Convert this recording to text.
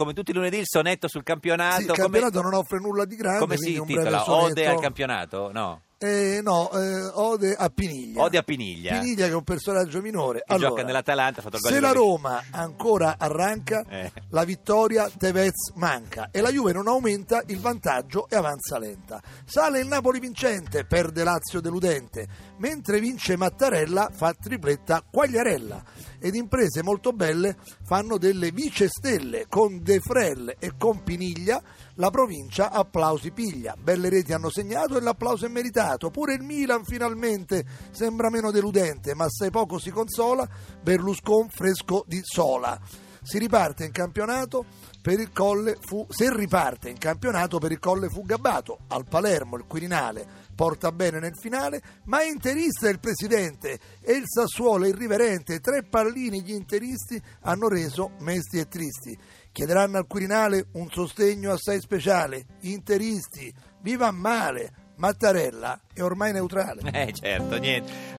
Come tutti i lunedì il sonetto sul campionato. Sì, il come- campionato non offre nulla di grande. come, si intitola? Ode al campionato? No. Eh, no, eh, Ode a Piniglia. Ode a Piniglia. Piniglia che è un personaggio minore. Che Allora, gioca nell'Atalanta, ha fatto il gol se la. Roma ancora arranca, Eh. la vittoria Tevez manca e la Juve non aumenta, il vantaggio e avanza lenta. Sale il Napoli vincente, perde Lazio deludente, mentre vince Mattarella fa tripletta Quagliarella. Ed imprese molto belle fanno delle vice stelle con De Frel e con Piniglia. La provincia applausi piglia. Belle reti hanno segnato e l'applauso è meritato. Pure il Milan finalmente sembra meno deludente, ma assai poco si consola. Berlusconi fresco di sola. Si riparte in campionato per il colle fu se riparte in campionato per il colle fu gabbato al Palermo il Quirinale porta bene nel finale ma interista il presidente e il Sassuolo irriverente tre pallini gli interisti hanno reso mesti e tristi. Chiederanno al Quirinale un sostegno assai speciale. Interisti viva male Mattarella è ormai neutrale. Eh certo, niente.